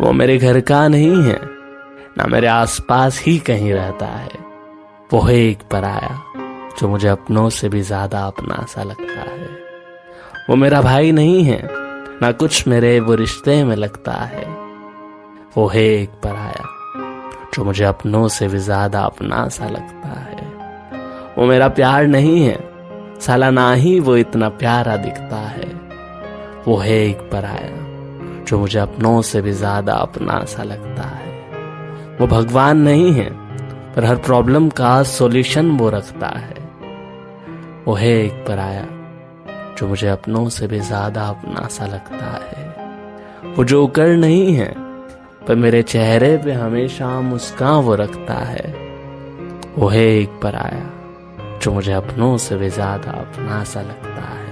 वो मेरे घर का नहीं है, ना मेरे आसपास ही कहीं रहता है। वो है एक पराया, जो मुझे अपनों से भी ज़्यादा अपना सा लगता है। वो मेरा भाई नहीं है, ना कुछ मेरे वो रिश्ते में लगता है। वो है एक पराया, जो मुझे अपनों से भी ज़्यादा अपना सा लगता है। वो मेरा प्यार नहीं है, साला ना ही वो इतना प्यारा दिखता है। वो है एक पराया। जो मुझे अपनों से भी ज़्यादा अपना सा लगता है। वो भगवान नहीं है, पर हर प्रॉब्लम का सॉल्यूशन वो रखता है। वो है एक पराया, जो मुझे अपनों से भी ज़्यादा अपना सा लगता है। वो जो कर नहीं है, पर मेरे चेहरे पे हमेशा मुस्कान वो रखता है। वो है एक पराया, जो मुझे अपनों से भी ज़्यादा अपना सा लगता है।